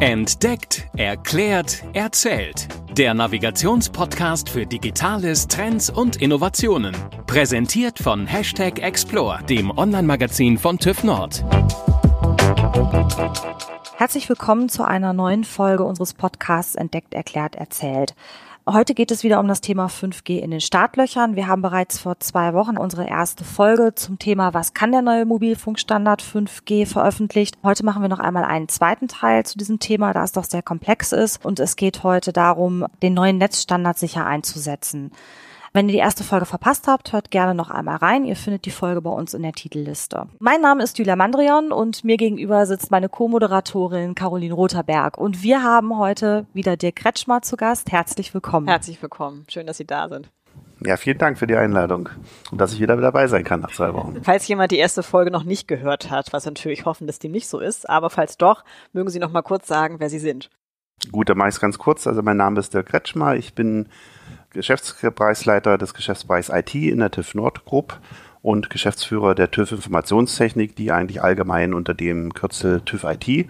Entdeckt, erklärt, erzählt. Der Navigationspodcast für Digitales, Trends und Innovationen. Präsentiert von Hashtag Explore, dem Online-Magazin von TÜV Nord. Herzlich willkommen zu einer neuen Folge unseres Podcasts Entdeckt, erklärt, erzählt. Heute geht es wieder um das Thema 5G in den Startlöchern. Wir haben bereits vor zwei Wochen unsere erste Folge zum Thema Was kann der neue Mobilfunkstandard 5G veröffentlicht. Heute machen wir noch einmal einen zweiten Teil zu diesem Thema, da es doch sehr komplex ist. Und es geht heute darum, den neuen Netzstandard sicher einzusetzen. Wenn ihr die erste Folge verpasst habt, hört gerne noch einmal rein. Ihr findet die Folge bei uns in der Titelliste. Mein Name ist Julia Mandrion und mir gegenüber sitzt meine Co-Moderatorin Caroline Rotherberg. Und wir haben heute wieder Dirk Kretschmer zu Gast. Herzlich willkommen. Herzlich willkommen. Schön, dass Sie da sind. Ja, vielen Dank für die Einladung und dass ich wieder dabei sein kann nach zwei Wochen. Falls jemand die erste Folge noch nicht gehört hat, was natürlich hoffen, dass dem nicht so ist, aber falls doch, mögen Sie noch mal kurz sagen, wer Sie sind. Gut, dann mache ich es ganz kurz. Also mein Name ist Dirk Kretschmer. Ich bin Geschäftspreisleiter des Geschäftsbereichs IT in der TÜV Nord Group und Geschäftsführer der TÜV Informationstechnik, die eigentlich allgemein unter dem Kürzel TÜV IT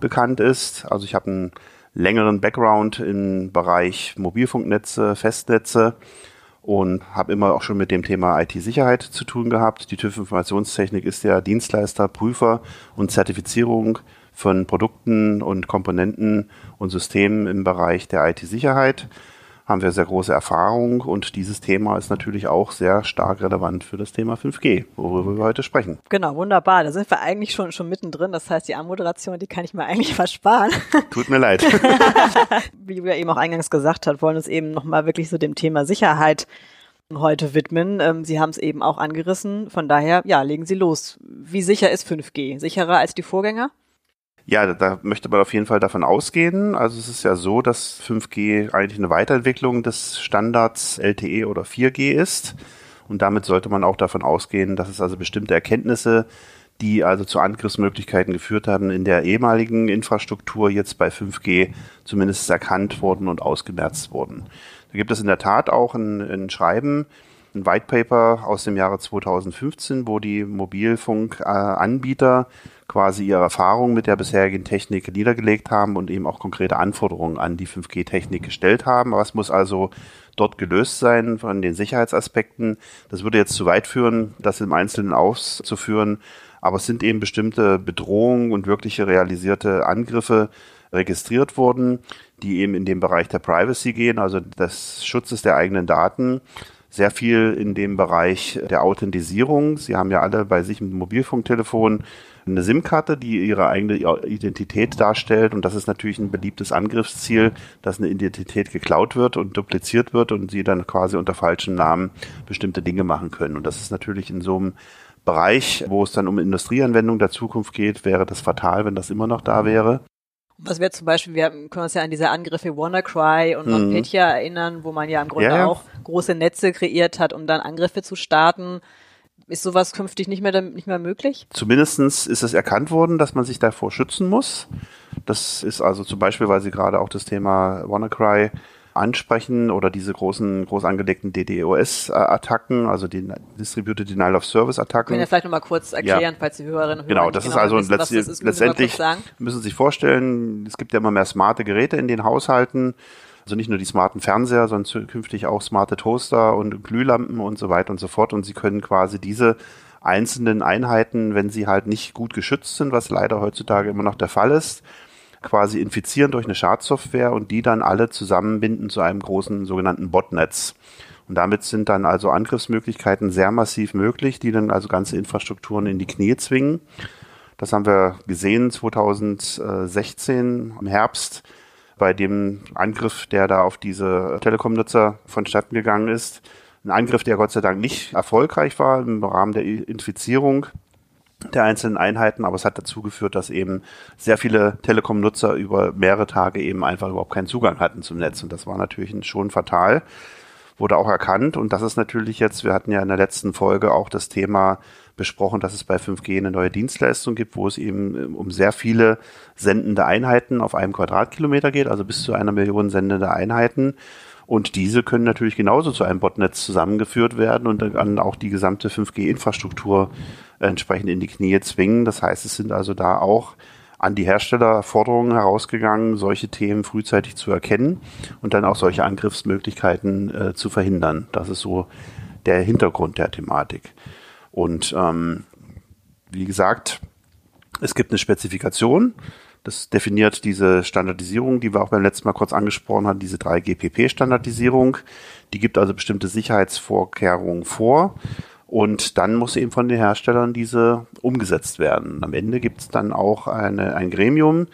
bekannt ist. Also ich habe einen längeren Background im Bereich Mobilfunknetze, Festnetze und habe immer auch schon mit dem Thema IT-Sicherheit zu tun gehabt. Die TÜV Informationstechnik ist ja Dienstleister, Prüfer und Zertifizierung von Produkten und Komponenten und Systemen im Bereich der IT-Sicherheit haben wir sehr große Erfahrung und dieses Thema ist natürlich auch sehr stark relevant für das Thema 5G, worüber wir heute sprechen. Genau, wunderbar. Da sind wir eigentlich schon, schon mittendrin. Das heißt, die Anmoderation, die kann ich mir eigentlich versparen. Tut mir leid. Wie wir eben auch eingangs gesagt hat, wollen uns eben nochmal wirklich so dem Thema Sicherheit heute widmen. Ähm, Sie haben es eben auch angerissen. Von daher, ja, legen Sie los. Wie sicher ist 5G? Sicherer als die Vorgänger? Ja, da möchte man auf jeden Fall davon ausgehen. Also es ist ja so, dass 5G eigentlich eine Weiterentwicklung des Standards LTE oder 4G ist. Und damit sollte man auch davon ausgehen, dass es also bestimmte Erkenntnisse, die also zu Angriffsmöglichkeiten geführt haben, in der ehemaligen Infrastruktur jetzt bei 5G zumindest erkannt wurden und ausgemerzt wurden. Da gibt es in der Tat auch ein, ein Schreiben, ein White Paper aus dem Jahre 2015, wo die Mobilfunkanbieter quasi ihre Erfahrungen mit der bisherigen Technik niedergelegt haben und eben auch konkrete Anforderungen an die 5G-Technik gestellt haben. Was muss also dort gelöst sein von den Sicherheitsaspekten? Das würde jetzt zu weit führen, das im Einzelnen auszuführen. Aber es sind eben bestimmte Bedrohungen und wirkliche realisierte Angriffe registriert worden, die eben in den Bereich der Privacy gehen, also des Schutzes der eigenen Daten sehr viel in dem Bereich der Authentisierung. Sie haben ja alle bei sich ein Mobilfunktelefon eine SIM-Karte, die ihre eigene Identität darstellt. Und das ist natürlich ein beliebtes Angriffsziel, dass eine Identität geklaut wird und dupliziert wird und sie dann quasi unter falschen Namen bestimmte Dinge machen können. Und das ist natürlich in so einem Bereich, wo es dann um Industrieanwendung der Zukunft geht, wäre das fatal, wenn das immer noch da wäre. Was wäre zum Beispiel, wir können uns ja an diese Angriffe WannaCry und mhm. NotPetya erinnern, wo man ja im Grunde ja. auch große Netze kreiert hat, um dann Angriffe zu starten. Ist sowas künftig nicht mehr, nicht mehr möglich? Zumindestens ist es erkannt worden, dass man sich davor schützen muss. Das ist also zum Beispiel, weil Sie gerade auch das Thema WannaCry ansprechen oder diese großen, groß angelegten DDoS-Attacken, also die Distributed Denial of Service-Attacken. Können wir vielleicht nochmal kurz erklären, ja. falls die Hörerinnen und Hörer Genau, das ist genau also wissen, letzt, das ist, letztendlich müssen Sie sich vorstellen, es gibt ja immer mehr smarte Geräte in den Haushalten. Also nicht nur die smarten Fernseher, sondern zukünftig auch smarte Toaster und Glühlampen und so weiter und so fort. Und sie können quasi diese einzelnen Einheiten, wenn sie halt nicht gut geschützt sind, was leider heutzutage immer noch der Fall ist, quasi infizieren durch eine Schadsoftware und die dann alle zusammenbinden zu einem großen sogenannten Botnetz. Und damit sind dann also Angriffsmöglichkeiten sehr massiv möglich, die dann also ganze Infrastrukturen in die Knie zwingen. Das haben wir gesehen 2016 im Herbst bei dem Angriff, der da auf diese Telekom-Nutzer vonstatten gegangen ist. Ein Angriff, der Gott sei Dank nicht erfolgreich war im Rahmen der Infizierung der einzelnen Einheiten, aber es hat dazu geführt, dass eben sehr viele Telekom-Nutzer über mehrere Tage eben einfach überhaupt keinen Zugang hatten zum Netz und das war natürlich schon fatal, wurde auch erkannt und das ist natürlich jetzt, wir hatten ja in der letzten Folge auch das Thema besprochen, dass es bei 5G eine neue Dienstleistung gibt, wo es eben ähm, um sehr viele sendende Einheiten auf einem Quadratkilometer geht, also bis zu einer Million sendende Einheiten. Und diese können natürlich genauso zu einem Botnetz zusammengeführt werden und dann auch die gesamte 5G-Infrastruktur entsprechend in die Knie zwingen. Das heißt, es sind also da auch an die Hersteller Forderungen herausgegangen, solche Themen frühzeitig zu erkennen und dann auch solche Angriffsmöglichkeiten äh, zu verhindern. Das ist so der Hintergrund der Thematik. Und ähm, wie gesagt, es gibt eine Spezifikation. Das definiert diese Standardisierung, die wir auch beim letzten Mal kurz angesprochen haben, diese 3GPP-Standardisierung. Die gibt also bestimmte Sicherheitsvorkehrungen vor. Und dann muss eben von den Herstellern diese umgesetzt werden. Am Ende gibt es dann auch eine, ein Gremium,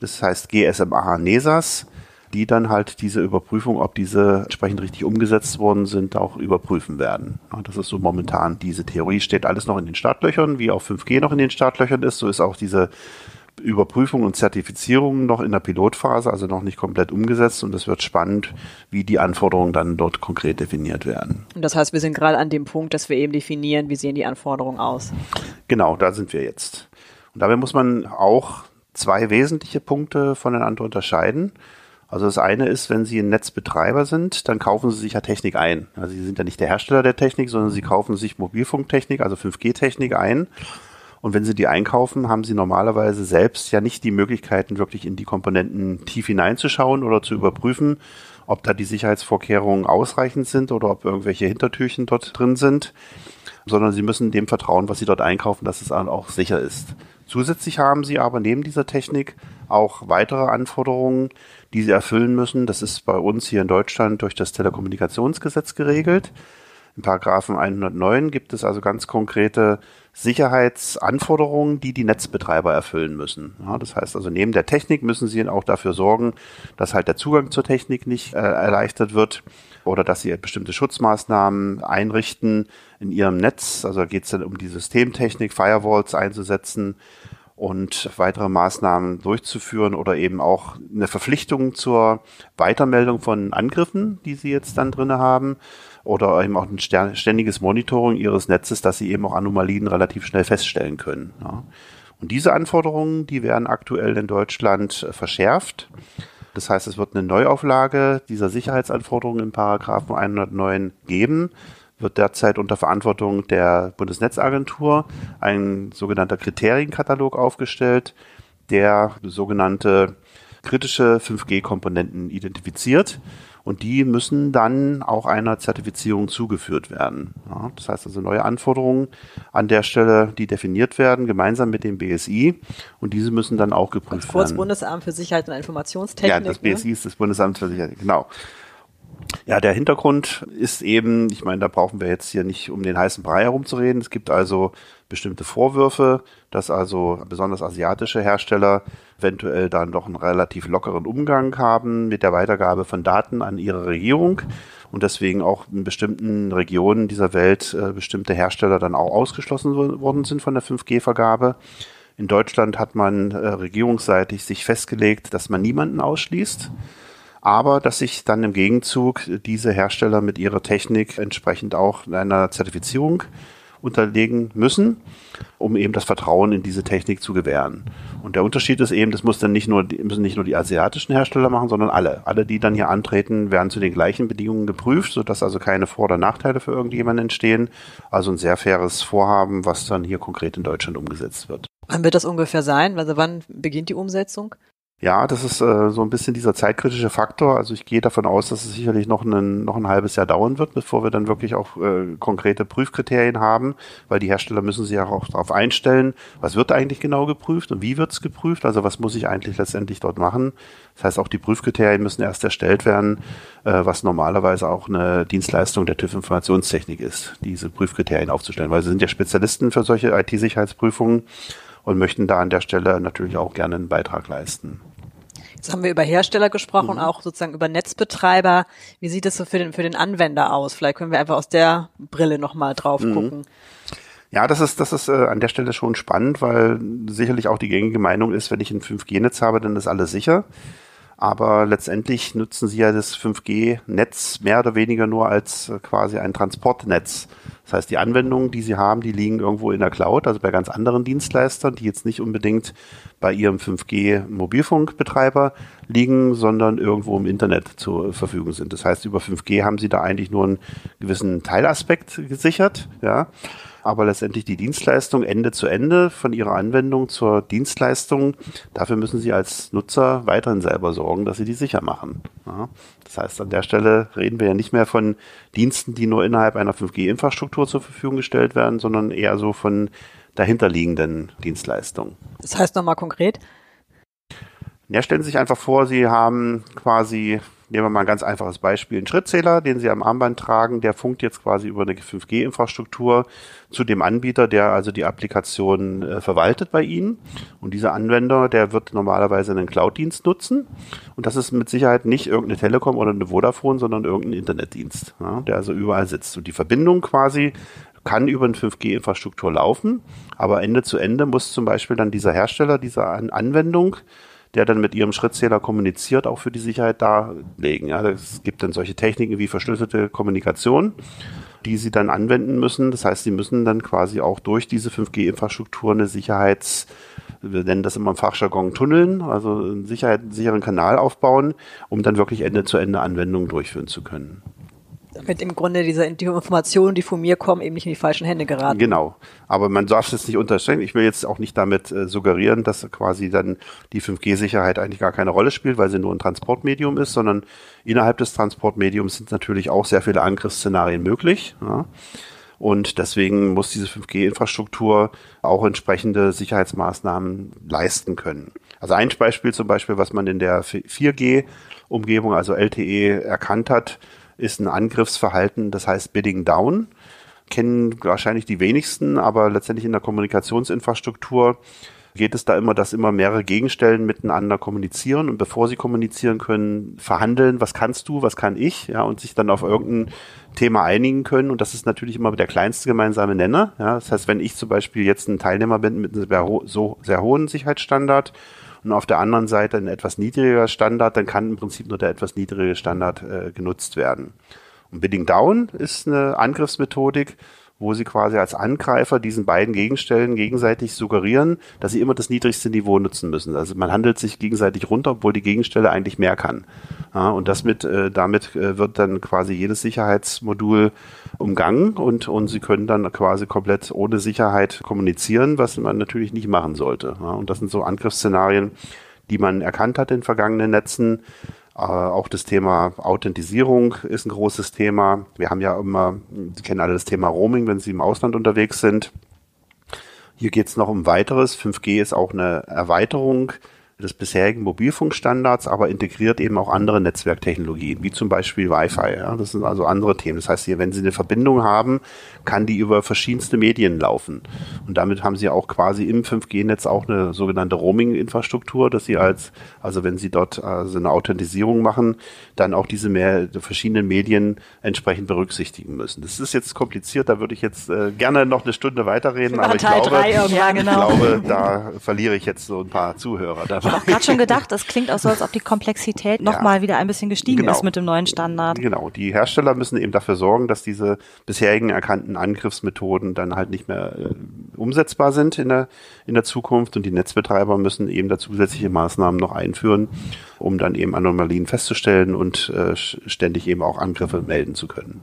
das heißt GSMA NESAS, die dann halt diese Überprüfung, ob diese entsprechend richtig umgesetzt worden sind, auch überprüfen werden. Das ist so momentan diese Theorie, steht alles noch in den Startlöchern, wie auch 5G noch in den Startlöchern ist, so ist auch diese Überprüfung und Zertifizierung noch in der Pilotphase, also noch nicht komplett umgesetzt und es wird spannend, wie die Anforderungen dann dort konkret definiert werden. Und das heißt, wir sind gerade an dem Punkt, dass wir eben definieren, wie sehen die Anforderungen aus. Genau, da sind wir jetzt. Und dabei muss man auch zwei wesentliche Punkte voneinander unterscheiden. Also das eine ist, wenn Sie ein Netzbetreiber sind, dann kaufen Sie sich ja Technik ein. Also Sie sind ja nicht der Hersteller der Technik, sondern Sie kaufen sich Mobilfunktechnik, also 5G-Technik ein und wenn Sie die einkaufen, haben Sie normalerweise selbst ja nicht die Möglichkeiten, wirklich in die Komponenten tief hineinzuschauen oder zu überprüfen, ob da die Sicherheitsvorkehrungen ausreichend sind oder ob irgendwelche Hintertürchen dort drin sind, sondern Sie müssen dem vertrauen, was Sie dort einkaufen, dass es auch sicher ist. Zusätzlich haben Sie aber neben dieser Technik auch weitere Anforderungen, die Sie erfüllen müssen. Das ist bei uns hier in Deutschland durch das Telekommunikationsgesetz geregelt. Im Paragraphen 109 gibt es also ganz konkrete Sicherheitsanforderungen, die die Netzbetreiber erfüllen müssen. Ja, das heißt also, neben der Technik müssen sie auch dafür sorgen, dass halt der Zugang zur Technik nicht äh, erleichtert wird oder dass sie bestimmte Schutzmaßnahmen einrichten in ihrem Netz. Also geht es dann um die Systemtechnik, Firewalls einzusetzen und weitere Maßnahmen durchzuführen oder eben auch eine Verpflichtung zur Weitermeldung von Angriffen, die sie jetzt dann drinne haben oder eben auch ein ständiges Monitoring ihres Netzes, dass sie eben auch Anomalien relativ schnell feststellen können. Ja. Und diese Anforderungen, die werden aktuell in Deutschland äh, verschärft. Das heißt, es wird eine Neuauflage dieser Sicherheitsanforderungen im Paragraphen 109 geben, wird derzeit unter Verantwortung der Bundesnetzagentur ein sogenannter Kriterienkatalog aufgestellt, der sogenannte kritische 5G-Komponenten identifiziert und die müssen dann auch einer Zertifizierung zugeführt werden. Ja, das heißt also neue Anforderungen an der Stelle, die definiert werden, gemeinsam mit dem BSI und diese müssen dann auch geprüft Kurz werden. Bundesamt für Sicherheit und Informationstechnik. Ja, das BSI ne? ist das Bundesamt für Sicherheit, genau. Ja, der Hintergrund ist eben, ich meine, da brauchen wir jetzt hier nicht um den heißen Brei herumzureden. Es gibt also bestimmte Vorwürfe, dass also besonders asiatische Hersteller eventuell dann doch einen relativ lockeren Umgang haben mit der Weitergabe von Daten an ihre Regierung und deswegen auch in bestimmten Regionen dieser Welt äh, bestimmte Hersteller dann auch ausgeschlossen worden sind von der 5G-Vergabe. In Deutschland hat man äh, regierungsseitig sich festgelegt, dass man niemanden ausschließt aber dass sich dann im Gegenzug diese Hersteller mit ihrer Technik entsprechend auch einer Zertifizierung unterlegen müssen, um eben das Vertrauen in diese Technik zu gewähren. Und der Unterschied ist eben, das muss dann nicht nur, müssen nicht nur die asiatischen Hersteller machen, sondern alle. Alle, die dann hier antreten, werden zu den gleichen Bedingungen geprüft, sodass also keine Vor- oder Nachteile für irgendjemanden entstehen. Also ein sehr faires Vorhaben, was dann hier konkret in Deutschland umgesetzt wird. Wann wird das ungefähr sein? Also wann beginnt die Umsetzung? Ja, das ist äh, so ein bisschen dieser zeitkritische Faktor. Also ich gehe davon aus, dass es sicherlich noch, einen, noch ein halbes Jahr dauern wird, bevor wir dann wirklich auch äh, konkrete Prüfkriterien haben, weil die Hersteller müssen sich auch darauf einstellen, was wird eigentlich genau geprüft und wie wird es geprüft, also was muss ich eigentlich letztendlich dort machen. Das heißt, auch die Prüfkriterien müssen erst erstellt werden, äh, was normalerweise auch eine Dienstleistung der TÜV-Informationstechnik ist, diese Prüfkriterien aufzustellen, weil sie sind ja Spezialisten für solche IT-Sicherheitsprüfungen und möchten da an der Stelle natürlich auch gerne einen Beitrag leisten. Jetzt haben wir über Hersteller gesprochen, mhm. auch sozusagen über Netzbetreiber. Wie sieht es so für den, für den Anwender aus? Vielleicht können wir einfach aus der Brille nochmal drauf mhm. gucken. Ja, das ist, das ist äh, an der Stelle schon spannend, weil sicherlich auch die gängige Meinung ist, wenn ich ein 5G-Netz habe, dann ist alles sicher. Aber letztendlich nutzen sie ja das 5G-Netz mehr oder weniger nur als äh, quasi ein Transportnetz. Das heißt, die Anwendungen, die sie haben, die liegen irgendwo in der Cloud, also bei ganz anderen Dienstleistern, die jetzt nicht unbedingt bei ihrem 5G-Mobilfunkbetreiber liegen, sondern irgendwo im Internet zur Verfügung sind. Das heißt, über 5G haben sie da eigentlich nur einen gewissen Teilaspekt gesichert, ja. Aber letztendlich die Dienstleistung Ende zu Ende von ihrer Anwendung zur Dienstleistung, dafür müssen sie als Nutzer weiterhin selber sorgen, dass sie die sicher machen. Ja, das heißt, an der Stelle reden wir ja nicht mehr von Diensten, die nur innerhalb einer 5G-Infrastruktur zur Verfügung gestellt werden, sondern eher so von dahinterliegenden Dienstleistungen. Das heißt nochmal konkret? Ja, stellen Sie sich einfach vor, Sie haben quasi, nehmen wir mal ein ganz einfaches Beispiel, einen Schrittzähler, den Sie am Armband tragen, der funkt jetzt quasi über eine 5G-Infrastruktur zu dem Anbieter, der also die Applikation äh, verwaltet bei Ihnen. Und dieser Anwender, der wird normalerweise einen Cloud-Dienst nutzen. Und das ist mit Sicherheit nicht irgendeine Telekom oder eine Vodafone, sondern irgendein Internetdienst, ja, der also überall sitzt. Und die Verbindung quasi kann über eine 5G-Infrastruktur laufen, aber Ende zu Ende muss zum Beispiel dann dieser Hersteller dieser An Anwendung der dann mit ihrem Schrittzähler kommuniziert, auch für die Sicherheit darlegen. Ja, es gibt dann solche Techniken wie verschlüsselte Kommunikation, die sie dann anwenden müssen. Das heißt, sie müssen dann quasi auch durch diese 5G-Infrastruktur eine Sicherheits- wir nennen das immer im Fachjargon Tunneln, also einen, Sicherheit, einen sicheren Kanal aufbauen, um dann wirklich Ende zu Ende Anwendungen durchführen zu können damit im Grunde diese die Informationen, die von mir kommen, eben nicht in die falschen Hände geraten. Genau. Aber man darf es jetzt nicht unterstellen. Ich will jetzt auch nicht damit äh, suggerieren, dass quasi dann die 5G-Sicherheit eigentlich gar keine Rolle spielt, weil sie nur ein Transportmedium ist, sondern innerhalb des Transportmediums sind natürlich auch sehr viele Angriffsszenarien möglich. Ja. Und deswegen muss diese 5G-Infrastruktur auch entsprechende Sicherheitsmaßnahmen leisten können. Also ein Beispiel zum Beispiel, was man in der 4G-Umgebung, also LTE, erkannt hat, ist ein Angriffsverhalten, das heißt Bidding Down. Kennen wahrscheinlich die wenigsten, aber letztendlich in der Kommunikationsinfrastruktur geht es da immer, dass immer mehrere Gegenstellen miteinander kommunizieren und bevor sie kommunizieren können, verhandeln, was kannst du, was kann ich, ja, und sich dann auf irgendein Thema einigen können. Und das ist natürlich immer der kleinste gemeinsame Nenner. Ja. Das heißt, wenn ich zum Beispiel jetzt ein Teilnehmer bin mit einem so sehr hohen Sicherheitsstandard und auf der anderen Seite ein etwas niedriger Standard, dann kann im Prinzip nur der etwas niedrige Standard äh, genutzt werden. Und Bidding Down ist eine Angriffsmethodik, wo sie quasi als Angreifer diesen beiden Gegenstellen gegenseitig suggerieren, dass sie immer das niedrigste Niveau nutzen müssen. Also man handelt sich gegenseitig runter, obwohl die Gegenstelle eigentlich mehr kann. Ja, und das mit, äh, damit äh, wird dann quasi jedes Sicherheitsmodul umgangen und, und sie können dann quasi komplett ohne Sicherheit kommunizieren, was man natürlich nicht machen sollte. Ja, und das sind so Angriffsszenarien, die man erkannt hat in vergangenen Netzen, auch das Thema Authentisierung ist ein großes Thema. Wir haben ja immer, Sie kennen alle das Thema Roaming, wenn Sie im Ausland unterwegs sind. Hier geht es noch um weiteres. 5G ist auch eine Erweiterung des bisherigen Mobilfunkstandards, aber integriert eben auch andere Netzwerktechnologien, wie zum Beispiel Wi-Fi. Ja, das sind also andere Themen. Das heißt, hier, wenn Sie eine Verbindung haben, kann die über verschiedenste Medien laufen. Und damit haben Sie auch quasi im 5G-Netz auch eine sogenannte Roaming-Infrastruktur, dass Sie als, also wenn Sie dort also eine Authentisierung machen, dann auch diese mehr verschiedenen Medien entsprechend berücksichtigen müssen. Das ist jetzt kompliziert, da würde ich jetzt äh, gerne noch eine Stunde weiterreden, aber ich glaube, ja, genau. ich glaube, da verliere ich jetzt so ein paar Zuhörer dabei habe auch gerade schon gedacht, es klingt auch so, als ob die Komplexität ja. nochmal wieder ein bisschen gestiegen genau. ist mit dem neuen Standard. Genau, die Hersteller müssen eben dafür sorgen, dass diese bisherigen erkannten Angriffsmethoden dann halt nicht mehr äh, umsetzbar sind in der, in der Zukunft und die Netzbetreiber müssen eben da zusätzliche Maßnahmen noch einführen, um dann eben Anomalien festzustellen und äh, ständig eben auch Angriffe melden zu können.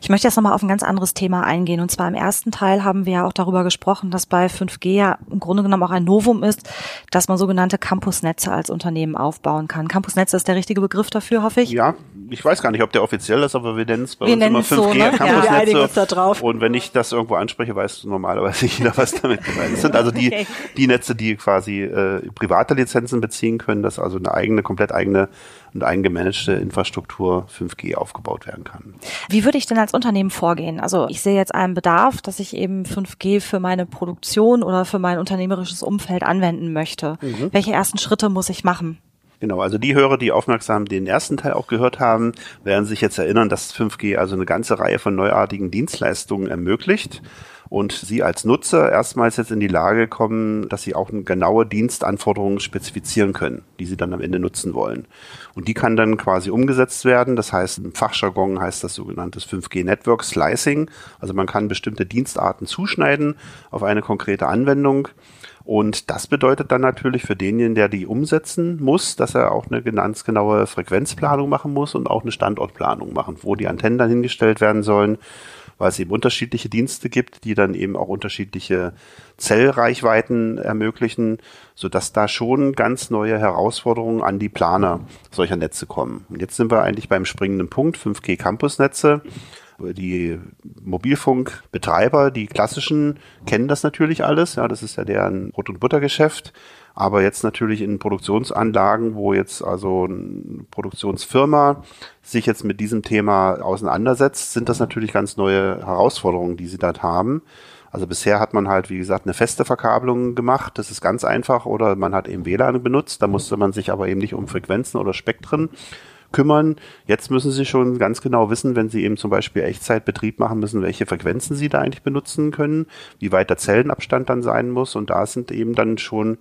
Ich möchte jetzt nochmal auf ein ganz anderes Thema eingehen und zwar im ersten Teil haben wir ja auch darüber gesprochen, dass bei 5G ja im Grunde genommen auch ein Novum ist, dass man sogenannte Campusnetze als Unternehmen aufbauen kann. Campusnetze ist der richtige Begriff dafür, hoffe ich. Ja, ich weiß gar nicht, ob der offiziell ist, aber wir nennen es bei wir uns immer 5G so, ne? Campusnetze. Ja, da drauf. Und wenn ich das irgendwo anspreche, weiß normalerweise jeder, was damit gemeint ist. Sind also die, okay. die Netze, die quasi äh, private Lizenzen beziehen können, dass also eine eigene, komplett eigene und eingemanagte Infrastruktur 5G aufgebaut werden kann. Wie würde ich denn als Unternehmen vorgehen? Also ich sehe jetzt einen Bedarf, dass ich eben 5G für meine Produktion oder für mein unternehmerisches Umfeld anwenden möchte. Mhm. Welche ersten Schritte muss ich machen? Genau, also die Hörer, die aufmerksam den ersten Teil auch gehört haben, werden sich jetzt erinnern, dass 5G also eine ganze Reihe von neuartigen Dienstleistungen ermöglicht und Sie als Nutzer erstmals jetzt in die Lage kommen, dass Sie auch genaue Dienstanforderungen spezifizieren können, die Sie dann am Ende nutzen wollen. Und die kann dann quasi umgesetzt werden. Das heißt, im Fachjargon heißt das sogenanntes 5G Network Slicing. Also man kann bestimmte Dienstarten zuschneiden auf eine konkrete Anwendung. Und das bedeutet dann natürlich für denjenigen, der die umsetzen muss, dass er auch eine ganz genaue Frequenzplanung machen muss und auch eine Standortplanung machen, wo die Antennen dann hingestellt werden sollen weil es eben unterschiedliche Dienste gibt, die dann eben auch unterschiedliche Zellreichweiten ermöglichen, so dass da schon ganz neue Herausforderungen an die Planer solcher Netze kommen. Und jetzt sind wir eigentlich beim springenden Punkt, 5G Campusnetze. Die Mobilfunkbetreiber, die klassischen, kennen das natürlich alles. Ja, das ist ja deren Brot- und Buttergeschäft. Aber jetzt natürlich in Produktionsanlagen, wo jetzt also eine Produktionsfirma sich jetzt mit diesem Thema auseinandersetzt, sind das natürlich ganz neue Herausforderungen, die sie dort haben. Also bisher hat man halt, wie gesagt, eine feste Verkabelung gemacht. Das ist ganz einfach. Oder man hat eben WLAN benutzt. Da musste man sich aber eben nicht um Frequenzen oder Spektren kümmern. Jetzt müssen Sie schon ganz genau wissen, wenn Sie eben zum Beispiel Echtzeitbetrieb machen müssen, welche Frequenzen Sie da eigentlich benutzen können, wie weit der Zellenabstand dann sein muss. Und da sind eben dann schon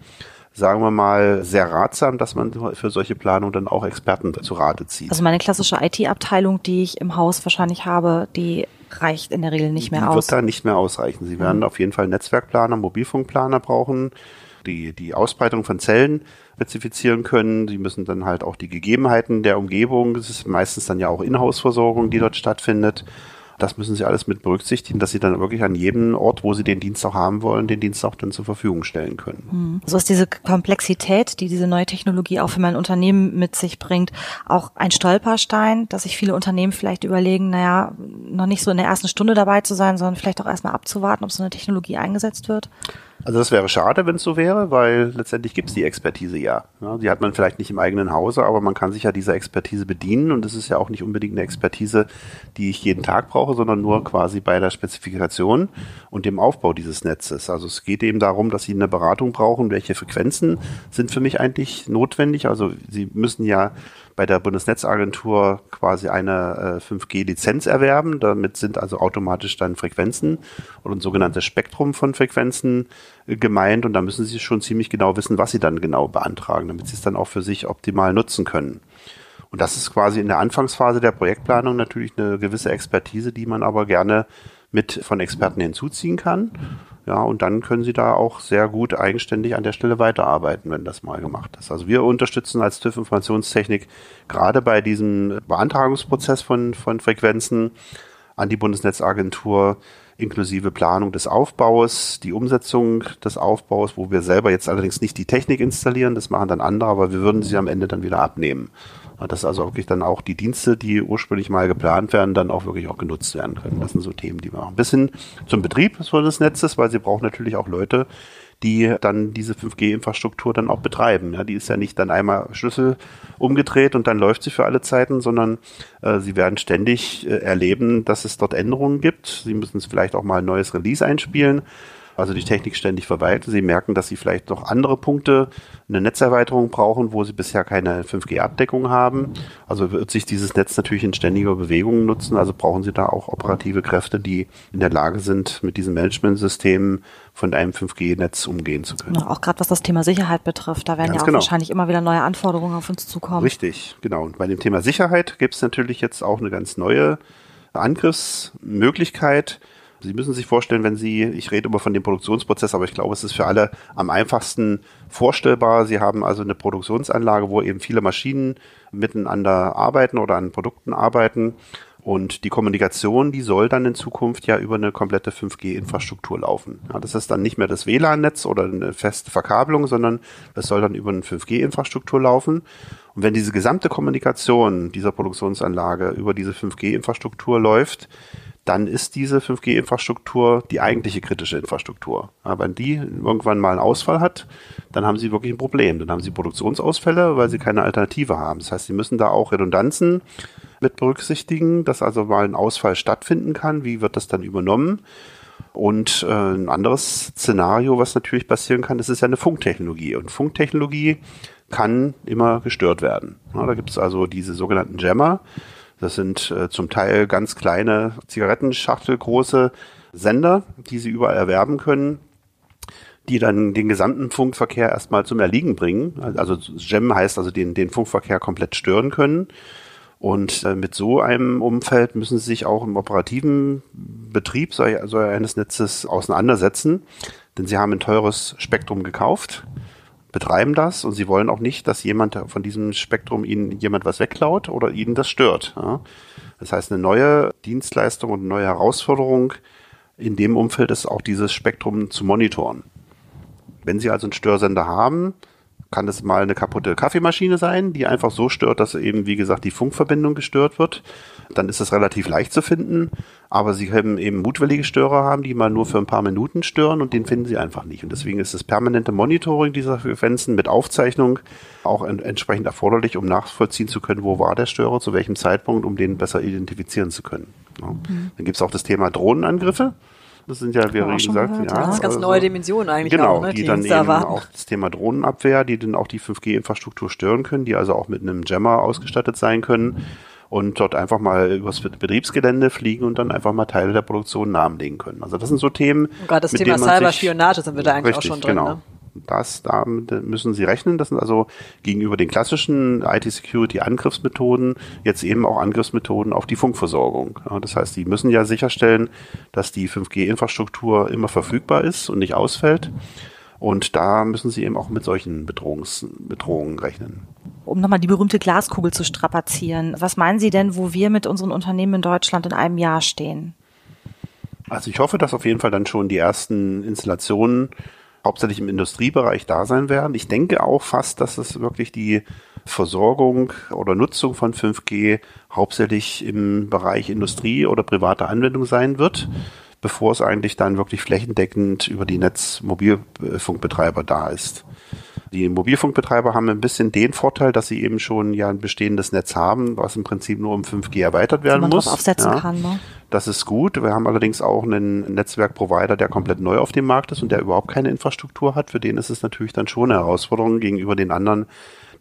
sagen wir mal, sehr ratsam, dass man für solche Planungen dann auch Experten zu Rate zieht. Also meine klassische IT-Abteilung, die ich im Haus wahrscheinlich habe, die reicht in der Regel nicht mehr die aus. Die wird da nicht mehr ausreichen. Sie werden mhm. auf jeden Fall Netzwerkplaner, Mobilfunkplaner brauchen, die die Ausbreitung von Zellen spezifizieren können. Sie müssen dann halt auch die Gegebenheiten der Umgebung, das ist meistens dann ja auch Inhouse-Versorgung, die dort stattfindet, das müssen Sie alles mit berücksichtigen, dass Sie dann wirklich an jedem Ort, wo Sie den Dienst auch haben wollen, den Dienst auch dann zur Verfügung stellen können. Hm. So ist diese Komplexität, die diese neue Technologie auch für mein Unternehmen mit sich bringt, auch ein Stolperstein, dass sich viele Unternehmen vielleicht überlegen, naja, noch nicht so in der ersten Stunde dabei zu sein, sondern vielleicht auch erstmal abzuwarten, ob so eine Technologie eingesetzt wird? Also das wäre schade, wenn es so wäre, weil letztendlich gibt es die Expertise ja. ja. Die hat man vielleicht nicht im eigenen Hause, aber man kann sich ja dieser Expertise bedienen und es ist ja auch nicht unbedingt eine Expertise, die ich jeden Tag brauche, sondern nur quasi bei der Spezifikation und dem Aufbau dieses Netzes. Also es geht eben darum, dass Sie eine Beratung brauchen, welche Frequenzen sind für mich eigentlich notwendig. Also Sie müssen ja bei der Bundesnetzagentur quasi eine äh, 5G-Lizenz erwerben. Damit sind also automatisch dann Frequenzen oder ein sogenanntes Spektrum von Frequenzen äh, gemeint. Und da müssen Sie schon ziemlich genau wissen, was Sie dann genau beantragen, damit Sie es dann auch für sich optimal nutzen können. Und das ist quasi in der Anfangsphase der Projektplanung natürlich eine gewisse Expertise, die man aber gerne mit von Experten hinzuziehen kann. Ja, und dann können Sie da auch sehr gut eigenständig an der Stelle weiterarbeiten, wenn das mal gemacht ist. Also wir unterstützen als TÜV Informationstechnik gerade bei diesem Beantragungsprozess von, von Frequenzen an die Bundesnetzagentur inklusive Planung des Aufbaus, die Umsetzung des Aufbaus, wo wir selber jetzt allerdings nicht die Technik installieren, das machen dann andere, aber wir würden sie am Ende dann wieder abnehmen. Dass also wirklich dann auch die Dienste, die ursprünglich mal geplant werden, dann auch wirklich auch genutzt werden können. Das sind so Themen, die wir machen. Bis hin zum Betrieb des Netzes, weil sie brauchen natürlich auch Leute, die dann diese 5G-Infrastruktur dann auch betreiben. Ja, die ist ja nicht dann einmal Schlüssel umgedreht und dann läuft sie für alle Zeiten, sondern äh, sie werden ständig äh, erleben, dass es dort Änderungen gibt. Sie müssen es vielleicht auch mal ein neues Release einspielen also die Technik ständig verwalten. Sie merken, dass sie vielleicht noch andere Punkte, eine Netzerweiterung brauchen, wo sie bisher keine 5G-Abdeckung haben. Also wird sich dieses Netz natürlich in ständiger Bewegung nutzen. Also brauchen sie da auch operative Kräfte, die in der Lage sind, mit diesen Managementsystemen von einem 5G-Netz umgehen zu können. auch gerade was das Thema Sicherheit betrifft, da werden Ganz ja auch genau. wahrscheinlich immer wieder neue Anforderungen auf uns zukommen. Richtig, genau. Und bei dem Thema Sicherheit gibt es natürlich jetzt auch eine ganz neue Angriffsmöglichkeit. Sie müssen sich vorstellen, wenn Sie, ich rede immer von dem Produktionsprozess, aber ich glaube, es ist für alle am einfachsten vorstellbar. Sie haben also eine Produktionsanlage, wo eben viele Maschinen miteinander arbeiten oder an Produkten arbeiten. Und die Kommunikation, die soll dann in Zukunft ja über eine komplette 5G-Infrastruktur laufen. Ja, das ist dann nicht mehr das WLAN-Netz oder eine feste Verkabelung, sondern es soll dann über eine 5G-Infrastruktur laufen. Und wenn diese gesamte Kommunikation dieser Produktionsanlage über diese 5G-Infrastruktur läuft, dann ist diese 5G-Infrastruktur die eigentliche kritische Infrastruktur. Aber wenn die irgendwann mal einen Ausfall hat, dann haben sie wirklich ein Problem. Dann haben sie Produktionsausfälle, weil sie keine Alternative haben. Das heißt, sie müssen da auch Redundanzen mit berücksichtigen, dass also mal ein Ausfall stattfinden kann. Wie wird das dann übernommen? Und äh, ein anderes Szenario, was natürlich passieren kann, das ist ja eine Funktechnologie. Und Funktechnologie kann immer gestört werden. Ja, da gibt es also diese sogenannten Jammer. Das sind äh, zum Teil ganz kleine Zigarettenschachtelgroße Sender, die Sie überall erwerben können, die dann den gesamten Funkverkehr erstmal zum Erliegen bringen. Also Gem heißt also den, den Funkverkehr komplett stören können. Und äh, mit so einem Umfeld müssen Sie sich auch im operativen Betrieb so eines Netzes auseinandersetzen, denn Sie haben ein teures Spektrum gekauft betreiben das und sie wollen auch nicht, dass jemand von diesem Spektrum ihnen jemand was wegklaut oder ihnen das stört. Ja. Das heißt, eine neue Dienstleistung und eine neue Herausforderung in dem Umfeld ist auch dieses Spektrum zu monitoren. Wenn Sie also einen Störsender haben, kann es mal eine kaputte Kaffeemaschine sein, die einfach so stört, dass eben, wie gesagt, die Funkverbindung gestört wird. Dann ist es relativ leicht zu finden. Aber Sie können eben mutwillige Störer haben, die mal nur für ein paar Minuten stören und den finden Sie einfach nicht. Und deswegen ist das permanente Monitoring dieser Frequenzen mit Aufzeichnung auch en entsprechend erforderlich, um nachvollziehen zu können, wo war der Störer, zu welchem Zeitpunkt, um den besser identifizieren zu können. Ja. Mhm. Dann gibt es auch das Thema Drohnenangriffe. Das sind ja, wie ja, gesagt, gehört, ja. Das ist ganz also, neue Dimensionen eigentlich genau, auch, ne, die, die dann eben auch das Thema Drohnenabwehr, die dann auch die 5G-Infrastruktur stören können, die also auch mit einem Jammer ausgestattet sein können und dort einfach mal übers Betriebsgelände fliegen und dann einfach mal Teile der Produktion lahmlegen können. Also das sind so Themen. Und gerade das Thema Cyberspionage sind wir da eigentlich richtig, auch schon drin. Genau. Ne? Das, da müssen Sie rechnen. Das sind also gegenüber den klassischen IT-Security-Angriffsmethoden jetzt eben auch Angriffsmethoden auf die Funkversorgung. Das heißt, die müssen ja sicherstellen, dass die 5G-Infrastruktur immer verfügbar ist und nicht ausfällt. Und da müssen Sie eben auch mit solchen Bedrohungs Bedrohungen rechnen. Um nochmal die berühmte Glaskugel zu strapazieren, was meinen Sie denn, wo wir mit unseren Unternehmen in Deutschland in einem Jahr stehen? Also ich hoffe, dass auf jeden Fall dann schon die ersten Installationen hauptsächlich im Industriebereich da sein werden. Ich denke auch fast, dass es wirklich die Versorgung oder Nutzung von 5G hauptsächlich im Bereich Industrie oder private Anwendung sein wird, bevor es eigentlich dann wirklich flächendeckend über die Netzmobilfunkbetreiber da ist. Die Mobilfunkbetreiber haben ein bisschen den Vorteil, dass sie eben schon ja ein bestehendes Netz haben, was im Prinzip nur um 5G erweitert werden man muss. aufsetzen ja. kann, ne? Das ist gut. Wir haben allerdings auch einen Netzwerkprovider, der komplett neu auf dem Markt ist und der überhaupt keine Infrastruktur hat. Für den ist es natürlich dann schon eine Herausforderung, gegenüber den anderen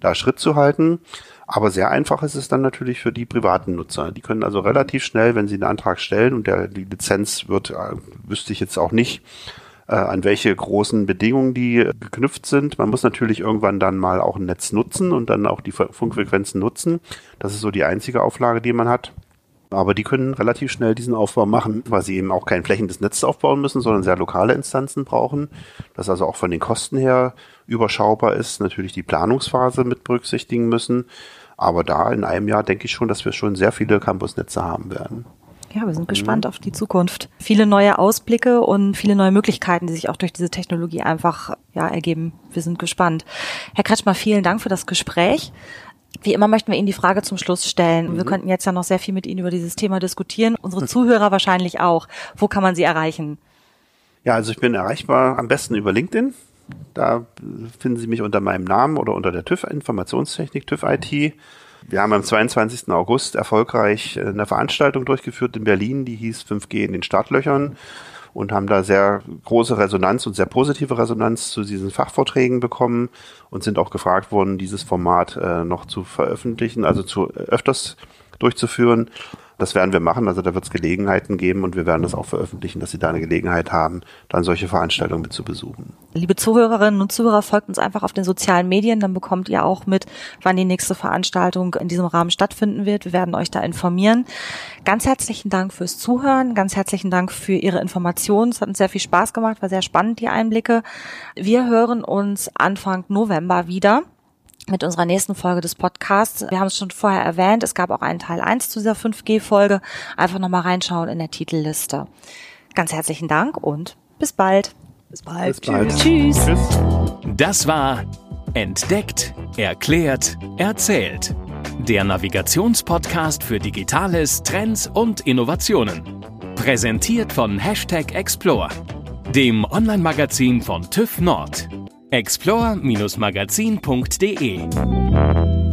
da Schritt zu halten. Aber sehr einfach ist es dann natürlich für die privaten Nutzer. Die können also relativ schnell, wenn sie einen Antrag stellen und der, die Lizenz wird, äh, wüsste ich jetzt auch nicht, äh, an welche großen Bedingungen die geknüpft sind. Man muss natürlich irgendwann dann mal auch ein Netz nutzen und dann auch die Funkfrequenzen nutzen. Das ist so die einzige Auflage, die man hat. Aber die können relativ schnell diesen Aufbau machen, weil sie eben auch kein flächendes Netz aufbauen müssen, sondern sehr lokale Instanzen brauchen. Das also auch von den Kosten her überschaubar ist, natürlich die Planungsphase mit berücksichtigen müssen. Aber da in einem Jahr denke ich schon, dass wir schon sehr viele Campusnetze haben werden. Ja, wir sind gespannt mhm. auf die Zukunft. Viele neue Ausblicke und viele neue Möglichkeiten, die sich auch durch diese Technologie einfach ja, ergeben. Wir sind gespannt. Herr Kretschmer, vielen Dank für das Gespräch. Wie immer möchten wir Ihnen die Frage zum Schluss stellen. Mhm. Wir könnten jetzt ja noch sehr viel mit Ihnen über dieses Thema diskutieren. Unsere Zuhörer wahrscheinlich auch. Wo kann man Sie erreichen? Ja, also ich bin erreichbar am besten über LinkedIn. Da finden Sie mich unter meinem Namen oder unter der TÜV Informationstechnik, TÜV IT. Wir haben am 22. August erfolgreich äh, eine Veranstaltung durchgeführt in Berlin, die hieß 5G in den Startlöchern und haben da sehr große Resonanz und sehr positive Resonanz zu diesen Fachvorträgen bekommen und sind auch gefragt worden, dieses Format äh, noch zu veröffentlichen, also zu äh, öfters durchzuführen. Das werden wir machen. Also da wird es Gelegenheiten geben und wir werden das auch veröffentlichen, dass Sie da eine Gelegenheit haben, dann solche Veranstaltungen mit zu besuchen. Liebe Zuhörerinnen und Zuhörer, folgt uns einfach auf den sozialen Medien, dann bekommt ihr auch mit, wann die nächste Veranstaltung in diesem Rahmen stattfinden wird. Wir werden euch da informieren. Ganz herzlichen Dank fürs Zuhören, ganz herzlichen Dank für Ihre Informationen. Es hat uns sehr viel Spaß gemacht, war sehr spannend, die Einblicke. Wir hören uns Anfang November wieder mit unserer nächsten Folge des Podcasts. Wir haben es schon vorher erwähnt, es gab auch einen Teil 1 zu dieser 5G-Folge. Einfach nochmal reinschauen in der Titelliste. Ganz herzlichen Dank und bis bald. Bis bald. Bis bald. Tschüss. Tschüss. Das war Entdeckt, Erklärt, Erzählt. Der Navigationspodcast für Digitales, Trends und Innovationen. Präsentiert von Hashtag Explore, dem Online-Magazin von TÜV Nord explore-magazin.de